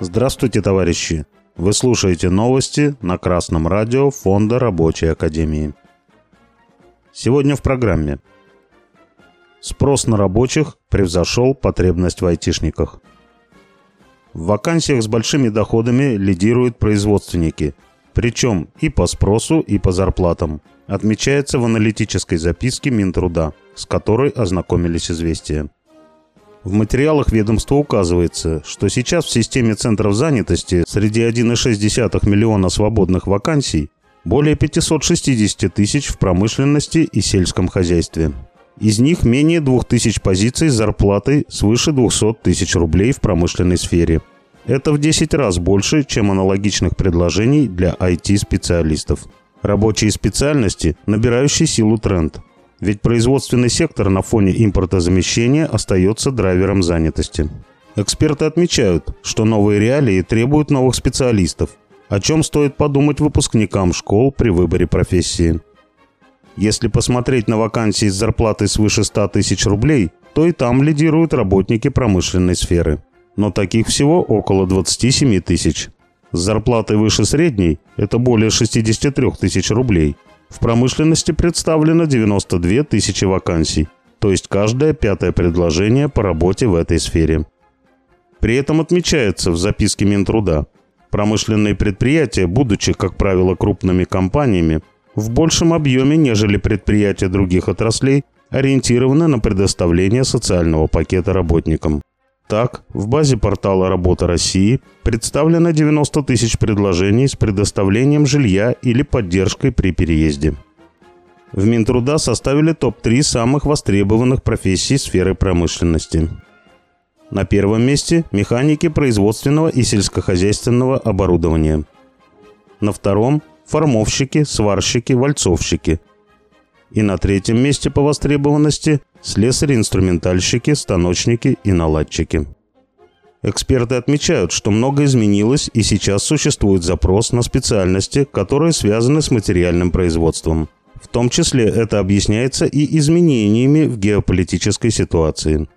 Здравствуйте, товарищи! Вы слушаете новости на Красном радио Фонда Рабочей Академии. Сегодня в программе. Спрос на рабочих превзошел потребность в айтишниках. В вакансиях с большими доходами лидируют производственники, причем и по спросу, и по зарплатам, отмечается в аналитической записке Минтруда, с которой ознакомились «Известия». В материалах ведомства указывается, что сейчас в системе центров занятости среди 1,6 миллиона свободных вакансий более 560 тысяч в промышленности и сельском хозяйстве. Из них менее 2000 позиций с зарплатой свыше 200 тысяч рублей в промышленной сфере. Это в 10 раз больше, чем аналогичных предложений для IT-специалистов. Рабочие специальности, набирающий силу тренд – ведь производственный сектор на фоне импортозамещения остается драйвером занятости. Эксперты отмечают, что новые реалии требуют новых специалистов, о чем стоит подумать выпускникам школ при выборе профессии. Если посмотреть на вакансии с зарплатой свыше 100 тысяч рублей, то и там лидируют работники промышленной сферы. Но таких всего около 27 тысяч. С зарплатой выше средней – это более 63 тысяч рублей – в промышленности представлено 92 тысячи вакансий, то есть каждое пятое предложение по работе в этой сфере. При этом отмечается в записке Минтруда, промышленные предприятия, будучи, как правило, крупными компаниями, в большем объеме, нежели предприятия других отраслей, ориентированы на предоставление социального пакета работникам. Так, в базе портала «Работа России» представлено 90 тысяч предложений с предоставлением жилья или поддержкой при переезде. В Минтруда составили топ-3 самых востребованных профессий сферы промышленности. На первом месте – механики производственного и сельскохозяйственного оборудования. На втором – формовщики, сварщики, вальцовщики. И на третьем месте по востребованности слесари-инструментальщики, станочники и наладчики. Эксперты отмечают, что много изменилось и сейчас существует запрос на специальности, которые связаны с материальным производством. В том числе это объясняется и изменениями в геополитической ситуации.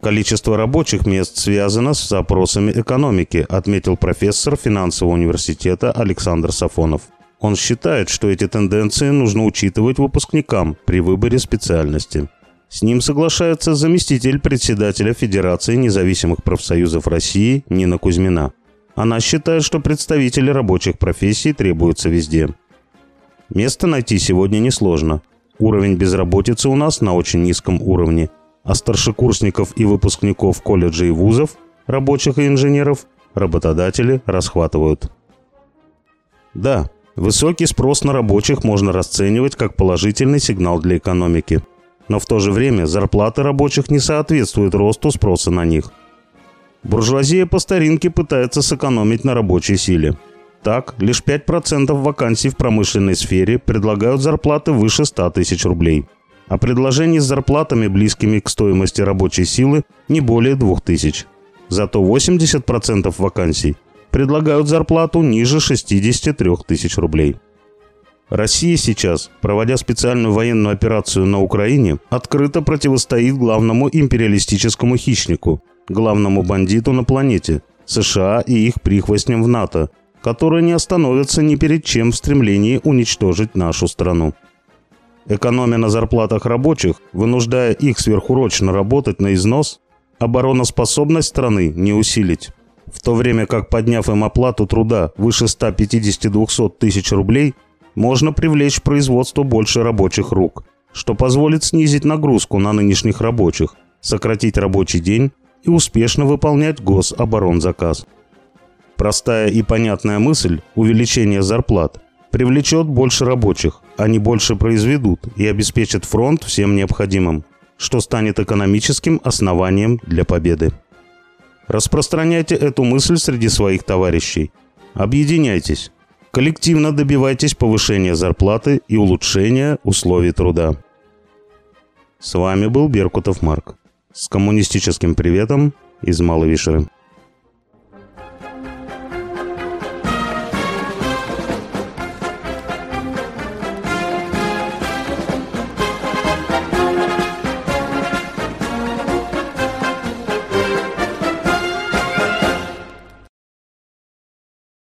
Количество рабочих мест связано с запросами экономики, отметил профессор финансового университета Александр Сафонов. Он считает, что эти тенденции нужно учитывать выпускникам при выборе специальности. С ним соглашается заместитель председателя Федерации независимых профсоюзов России Нина Кузьмина. Она считает, что представители рабочих профессий требуются везде. Место найти сегодня несложно. Уровень безработицы у нас на очень низком уровне, а старшекурсников и выпускников колледжей и вузов, рабочих и инженеров, работодатели расхватывают. Да, высокий спрос на рабочих можно расценивать как положительный сигнал для экономики – но в то же время зарплаты рабочих не соответствуют росту спроса на них. Буржуазия по старинке пытается сэкономить на рабочей силе. Так, лишь 5% вакансий в промышленной сфере предлагают зарплаты выше 100 тысяч рублей. А предложений с зарплатами, близкими к стоимости рабочей силы, не более 2000. Зато 80% вакансий предлагают зарплату ниже 63 тысяч рублей. Россия сейчас, проводя специальную военную операцию на Украине, открыто противостоит главному империалистическому хищнику, главному бандиту на планете – США и их прихвостням в НАТО, которые не остановятся ни перед чем в стремлении уничтожить нашу страну. Экономия на зарплатах рабочих, вынуждая их сверхурочно работать на износ, обороноспособность страны не усилить. В то время как, подняв им оплату труда выше 150-200 тысяч рублей – можно привлечь в производство больше рабочих рук, что позволит снизить нагрузку на нынешних рабочих, сократить рабочий день и успешно выполнять гособоронзаказ. Простая и понятная мысль – увеличение зарплат – привлечет больше рабочих, они больше произведут и обеспечат фронт всем необходимым, что станет экономическим основанием для победы. Распространяйте эту мысль среди своих товарищей. Объединяйтесь. Коллективно добивайтесь повышения зарплаты и улучшения условий труда. С вами был Беркутов Марк. С коммунистическим приветом из Малой Вишеры.